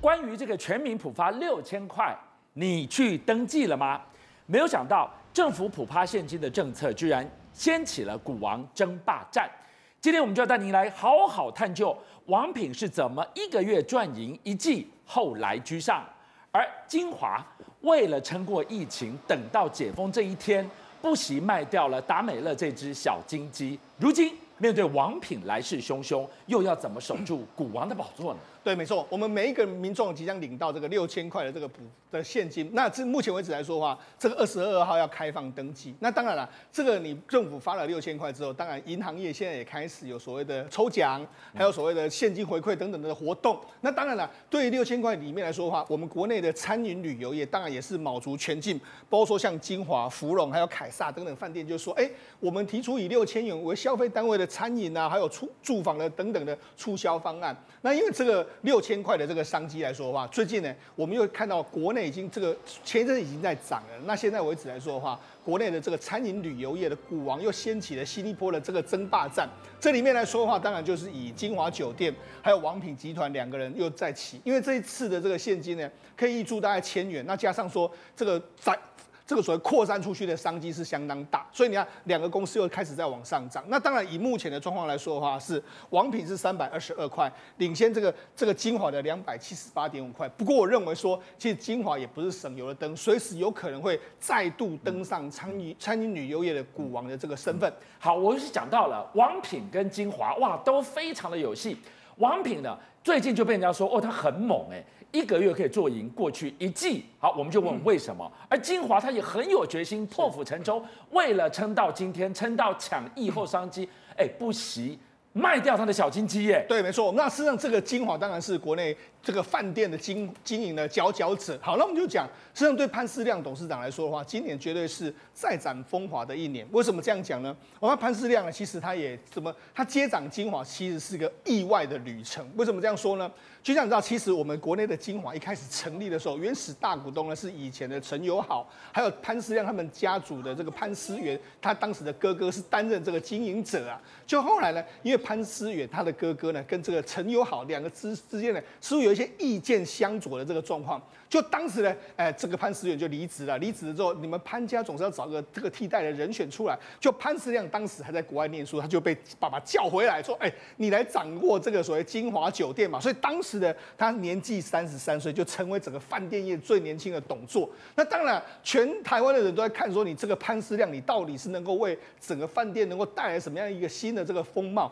关于这个全民普发六千块，你去登记了吗？没有想到政府普发现金的政策居然掀起了股王争霸战。今天我们就要带您来好好探究王品是怎么一个月赚赢一季，后来居上，而精华为了撑过疫情，等到解封这一天，不惜卖掉了达美乐这只小金鸡。如今面对王品来势汹汹，又要怎么守住股王的宝座呢？对，没错，我们每一个民众即将领到这个六千块的这个补的现金。那至目前为止来说的话，这个二十二号要开放登记。那当然了，这个你政府发了六千块之后，当然银行业现在也开始有所谓的抽奖，还有所谓的现金回馈等等的活动。那当然了，对于六千块里面来说的话，我们国内的餐饮旅游业当然也是卯足全劲，包括说像金华、芙蓉还有凯撒等等饭店，就是说，哎，我们提出以六千元为消费单位的餐饮啊，还有出住房的等等的促销方案。那因为这个。六千块的这个商机来说的话，最近呢，我们又看到国内已经这个前一阵已经在涨了。那现在为止来说的话，国内的这个餐饮旅游业的股王又掀起了新一波的这个争霸战。这里面来说的话，当然就是以金华酒店还有王品集团两个人又在起，因为这一次的这个现金呢，可以挹注大概千元，那加上说这个在。这个所谓扩散出去的商机是相当大，所以你看两个公司又开始在往上涨。那当然以目前的状况来说的话，是王品是三百二十二块，领先这个这个晶华的两百七十八点五块。不过我认为说，其实晶华也不是省油的灯，随时有可能会再度登上餐饮餐饮旅游业的股王的这个身份。好，我是讲到了王品跟晶华，哇，都非常的有戏。王品呢，最近就被人家说哦，他很猛哎。一个月可以做赢过去一季，好，我们就问为什么？嗯、而金华他也很有决心，破釜沉舟，为了撑到今天，撑到抢疫后商机，哎、嗯，不惜卖掉他的小金鸡耶。对，没错。那事实上，这个精华当然是国内这个饭店的经经营的佼佼者。好，那我们就讲，实际上对潘思亮董事长来说的话，今年绝对是再展风华的一年。为什么这样讲呢？我看潘思亮呢，其实他也怎么，他接掌精华其实是个意外的旅程。为什么这样说呢？就像你知道，其实我们国内的精华一开始成立的时候，原始大股东呢是以前的陈友好，还有潘思亮他们家族的这个潘思源，他当时的哥哥是担任这个经营者啊。就后来呢，因为潘思源他的哥哥呢跟这个陈友好两个之之间呢，似乎有些意见相左的这个状况。就当时呢，哎，这个潘思远就离职了。离职了之后，你们潘家总是要找个这个替代的人选出来。就潘思亮当时还在国外念书，他就被爸爸叫回来，说：“哎，你来掌握这个所谓金华酒店嘛。”所以当时的他年纪三十三岁，就成为整个饭店业最年轻的董座。那当然，全台湾的人都在看说，你这个潘思亮，你到底是能够为整个饭店能够带来什么样一个新的这个风貌？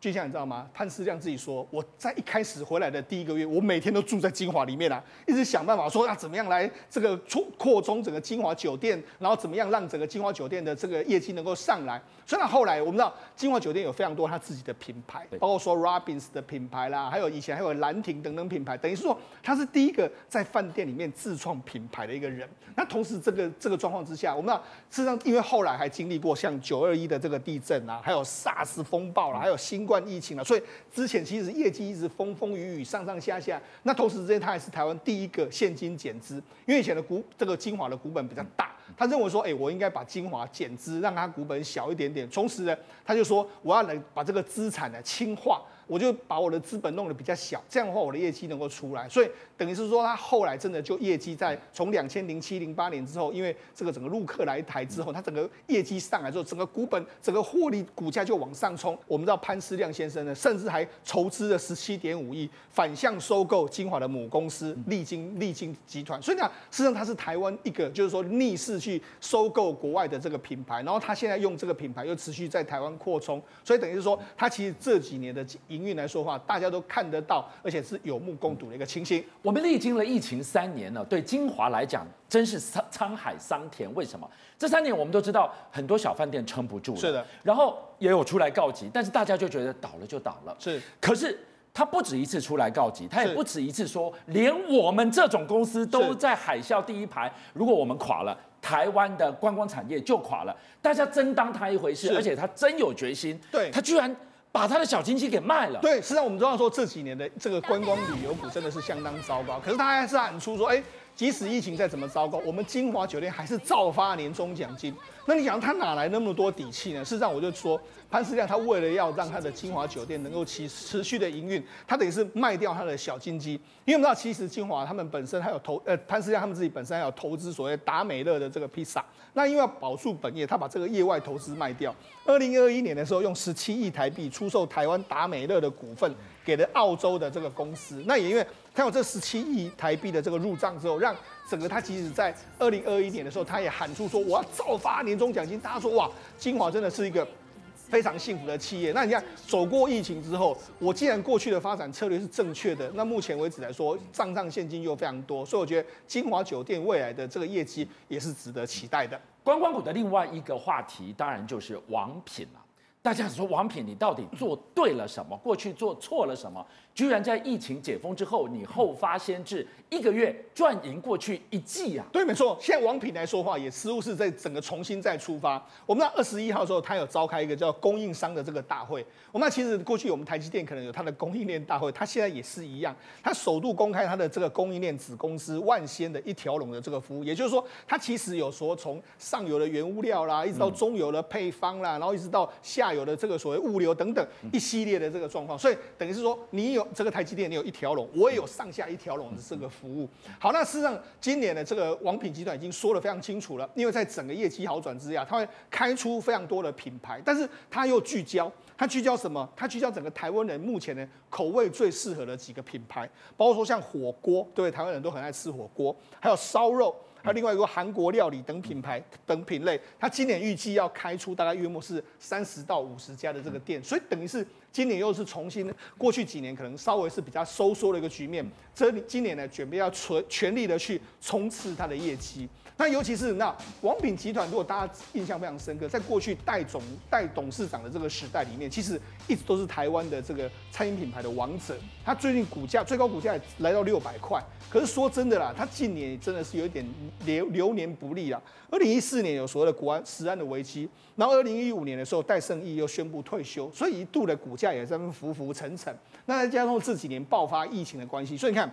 就像你知道吗？潘思亮自己说，我在一开始回来的第一个月，我每天都住在金华里面啊，一直想办法说要怎么样来这个扩扩充整个金华酒店，然后怎么样让整个金华酒店的这个业绩能够上来。虽然后来我们知道金华酒店有非常多他自己的品牌，包括说 Robins 的品牌啦，还有以前还有兰亭等等品牌，等于是说他是第一个在饭店里面自创品牌的一个人。那同时这个这个状况之下，我们知道事实上因为后来还经历过像九二一的这个地震啊，还有 SARS 风暴啦，还有新冠疫情了，所以之前其实业绩一直风风雨雨，上上下下。那同时之间，他还是台湾第一个现金减资，因为以前的股这个精华的股本比较大，他认为说，哎，我应该把精华减资，让它股本小一点点。同时呢，他就说，我要能把这个资产呢轻化。我就把我的资本弄得比较小，这样的话我的业绩能够出来，所以等于是说他后来真的就业绩在从两千零七零八年之后，因为这个整个陆客来台之后，他整个业绩上来之后，整个股本、整个获利、股价就往上冲。我们知道潘思亮先生呢，甚至还筹资了十七点五亿反向收购金华的母公司丽晶丽晶集团。所以呢，实际上他是台湾一个就是说逆势去收购国外的这个品牌，然后他现在用这个品牌又持续在台湾扩充，所以等于是说他其实这几年的营运来说话，大家都看得到，而且是有目共睹的一个情形。我们历经了疫情三年了，对金华来讲真是沧沧海桑田。为什么？这三年我们都知道很多小饭店撑不住了，是的，然后也有出来告急，但是大家就觉得倒了就倒了。是，可是他不止一次出来告急，他也不止一次说，连我们这种公司都在海啸第一排，如果我们垮了，台湾的观光产业就垮了。大家真当他一回事，而且他真有决心。对，他居然。把他的小金鸡给卖了。对，实际上我们都要说这几年的这个观光旅游股真的是相当糟糕。可是他还是喊出说，哎，即使疫情再怎么糟糕，我们金华酒店还是照发年终奖金。那你想他哪来那么多底气呢？事实上，我就说潘思亮他为了要让他的金华酒店能够持持续的营运，他等于是卖掉他的小金鸡。因为我们知道，其实金华他们本身还有投，呃，潘思亮他们自己本身还有投资所谓达美乐的这个披萨。那因为要保住本业，他把这个业外投资卖掉。二零二一年的时候，用十七亿台币出售台湾达美乐的股份。给了澳洲的这个公司，那也因为他有这十七亿台币的这个入账之后，让整个他即使在二零二一年的时候，他也喊出说我要照发年终奖金。大家说哇，金华真的是一个非常幸福的企业。那你看走过疫情之后，我既然过去的发展策略是正确的，那目前为止来说账上现金又非常多，所以我觉得金华酒店未来的这个业绩也是值得期待的。观光股的另外一个话题，当然就是王品了。大家说王品，你到底做对了什么？过去做错了什么？居然在疫情解封之后，你后发先至，一个月赚赢过去一季啊！对，没错。现在王品来说话，也似乎是在整个重新再出发。我们在二十一号的时候，他有召开一个叫供应商的这个大会。我们那其实过去我们台积电可能有它的供应链大会，它现在也是一样，它首度公开它的这个供应链子公司万仙的一条龙的这个服务。也就是说，它其实有说从上游的原物料啦，一直到中游的配方啦，然后一直到下游的这个所谓物流等等一系列的这个状况。所以等于是说，你有。这个台积电，你有一条龙，我也有上下一条龙的这个服务。好，那事实上，今年的这个王品集团已经说得非常清楚了，因为在整个业绩好转之下，它会开出非常多的品牌，但是它又聚焦，它聚焦什么？它聚焦整个台湾人目前的口味最适合的几个品牌，包括说像火锅，对，台湾人都很爱吃火锅，还有烧肉。还有另外一个韩国料理等品牌等品类，它今年预计要开出大概约莫是三十到五十家的这个店，所以等于是今年又是重新，过去几年可能稍微是比较收缩的一个局面，这今年呢准备要全全力的去冲刺它的业绩。那尤其是那王品集团，如果大家印象非常深刻，在过去戴总戴董事长的这个时代里面，其实一直都是台湾的这个餐饮品牌的王者。它最近股价最高股价来到六百块，可是说真的啦，它近年真的是有一点流流年不利啦。二零一四年有所谓的国安食安的危机，然后二零一五年的时候戴胜义又宣布退休，所以一度的股价也在那浮浮沉沉。那再加上这几年爆发疫情的关系，所以你看。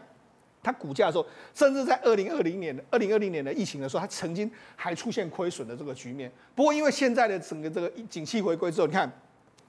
它股价的时候，甚至在二零二零年、二零二零年的疫情的时候，它曾经还出现亏损的这个局面。不过，因为现在的整个这个景气回归之后，你看，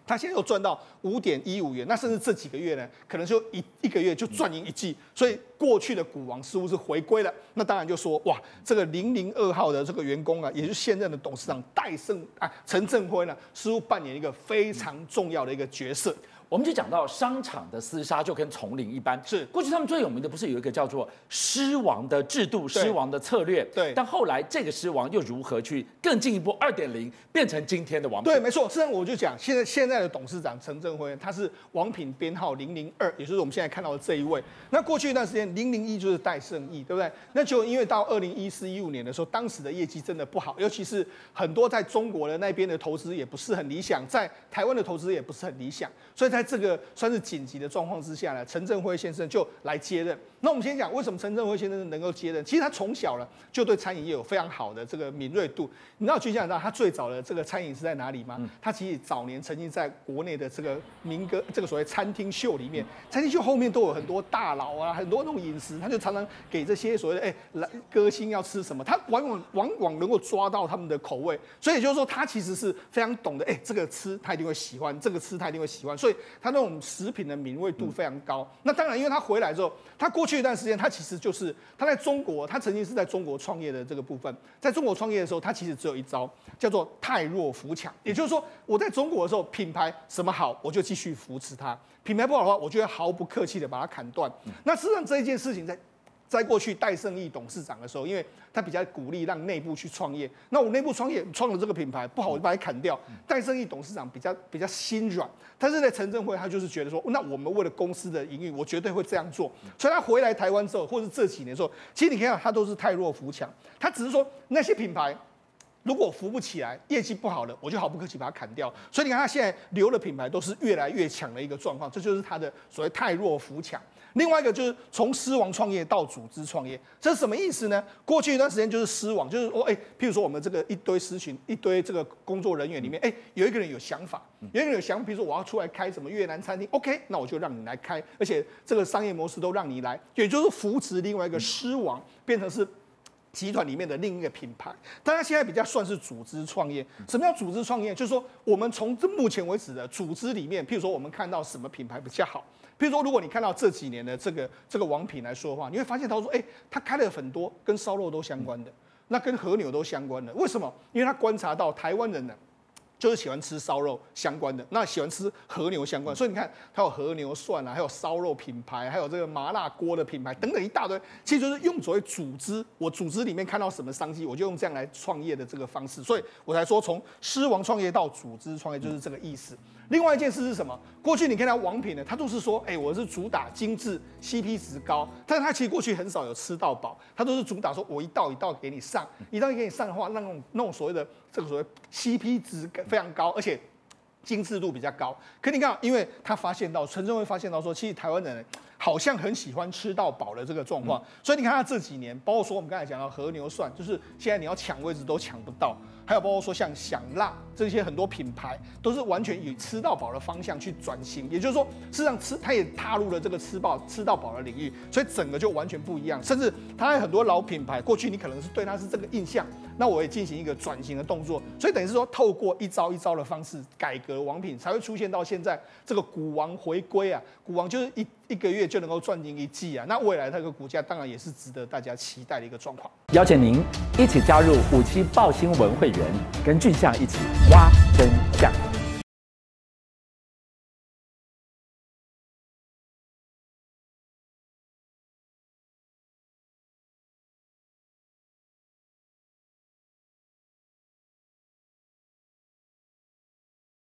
它现在又赚到五点一五元，那甚至这几个月呢，可能就一一个月就赚赢一季。所以，过去的股王似乎是回归了。那当然就说，哇，这个零零二号的这个员工啊，也就是现任的董事长戴胜啊陈正辉呢，似乎扮演一个非常重要的一个角色。我们就讲到商场的厮杀就跟丛林一般，是过去他们最有名的不是有一个叫做狮王的制度、狮王的策略，对。但后来这个狮王又如何去更进一步二点零变成今天的王品？对，没错。实际上我就讲，现在现在的董事长陈振辉，他是王品编号零零二，也就是我们现在看到的这一位。那过去一段时间零零一就是戴胜益，对不对？那就因为到二零一四一五年的时候，当时的业绩真的不好，尤其是很多在中国的那边的投资也不是很理想，在台湾的投资也不是很理想，所以在这个算是。紧急的状况之下呢，陈振辉先生就来接任。那我们先讲为什么陈振辉先生能够接任？其实他从小呢就对餐饮业有非常好的这个敏锐度。你知道，就像他最早的这个餐饮是在哪里吗？他其实早年曾经在国内的这个民歌这个所谓餐厅秀里面，餐厅秀后面都有很多大佬啊，很多那种饮食，他就常常给这些所谓的哎来歌星要吃什么，他往往往往能够抓到他们的口味。所以就是说，他其实是非常懂得哎这个吃他一定会喜欢，这个吃他一定会喜欢。所以他那种食品的敏锐度非常高。那当然，因为他回来之后，他过去一段时间，他其实就是他在中国，他曾经是在中国创业的这个部分。在中国创业的时候，他其实只有一招，叫做太弱扶强。也就是说，我在中国的时候，品牌什么好，我就继续扶持它；品牌不好的话，我就会毫不客气的把它砍断。那事实上，这一件事情在。在过去戴胜义董事长的时候，因为他比较鼓励让内部去创业，那我内部创业创了这个品牌不好，我就把它砍掉。戴胜义董事长比较比较心软，但是在陈振辉他就是觉得说，那我们为了公司的营运，我绝对会这样做。所以他回来台湾之后，或是这几年的时候，其实你看他都是太弱扶强，他只是说那些品牌如果扶不起来，业绩不好了，我就毫不客气把它砍掉。所以你看他现在留的品牌都是越来越强的一个状况，这就是他的所谓太弱扶强。另外一个就是从狮王创业到组织创业，这是什么意思呢？过去一段时间就是狮王，就是说，哎，譬如说我们这个一堆狮群、一堆这个工作人员里面，哎，有一个人有想法，有一个人有想法，比如说我要出来开什么越南餐厅，OK，那我就让你来开，而且这个商业模式都让你来，也就是扶持另外一个狮王，变成是。集团里面的另一个品牌，但它现在比较算是组织创业。什么叫组织创业？就是说，我们从这目前为止的组织里面，譬如说，我们看到什么品牌比较好，譬如说，如果你看到这几年的这个这个王品来说的话，你会发现他说，哎，他开了很多跟烧肉都相关的，那跟和牛都相关的。为什么？因为他观察到台湾人呢。就是喜欢吃烧肉相关的，那喜欢吃和牛相关，所以你看它有和牛涮啊，还有烧肉品牌，还有这个麻辣锅的品牌等等一大堆，其实就是用所谓组织，我组织里面看到什么商机，我就用这样来创业的这个方式，所以我才说从狮王创业到组织创业就是这个意思。另外一件事是什么？过去你看他王品呢，他都是说，哎，我是主打精致，CP 值高，但是他其实过去很少有吃到饱，他都是主打说我一道一道给你上，一道给你上的话，那种那种所谓的这个所谓 CP 值非常高，而且精致度比较高。可你看，因为他发现到陈正会发现到说，其实台湾人好像很喜欢吃到饱的这个状况，所以你看他这几年，包括说我们刚才讲到和牛涮，就是现在你要抢位置都抢不到。还有包括说像享辣这些很多品牌，都是完全以吃到饱的方向去转型，也就是说，事实上吃它也踏入了这个吃饱吃到饱的领域，所以整个就完全不一样。甚至它还有很多老品牌，过去你可能是对它是这个印象，那我也进行一个转型的动作，所以等于是说透过一招一招的方式改革王品，才会出现到现在这个股王回归啊，股王就是一一个月就能够赚进一季啊，那未来它这个股价当然也是值得大家期待的一个状况。邀请您一起加入五七报新闻会员，跟俊相一起挖真相。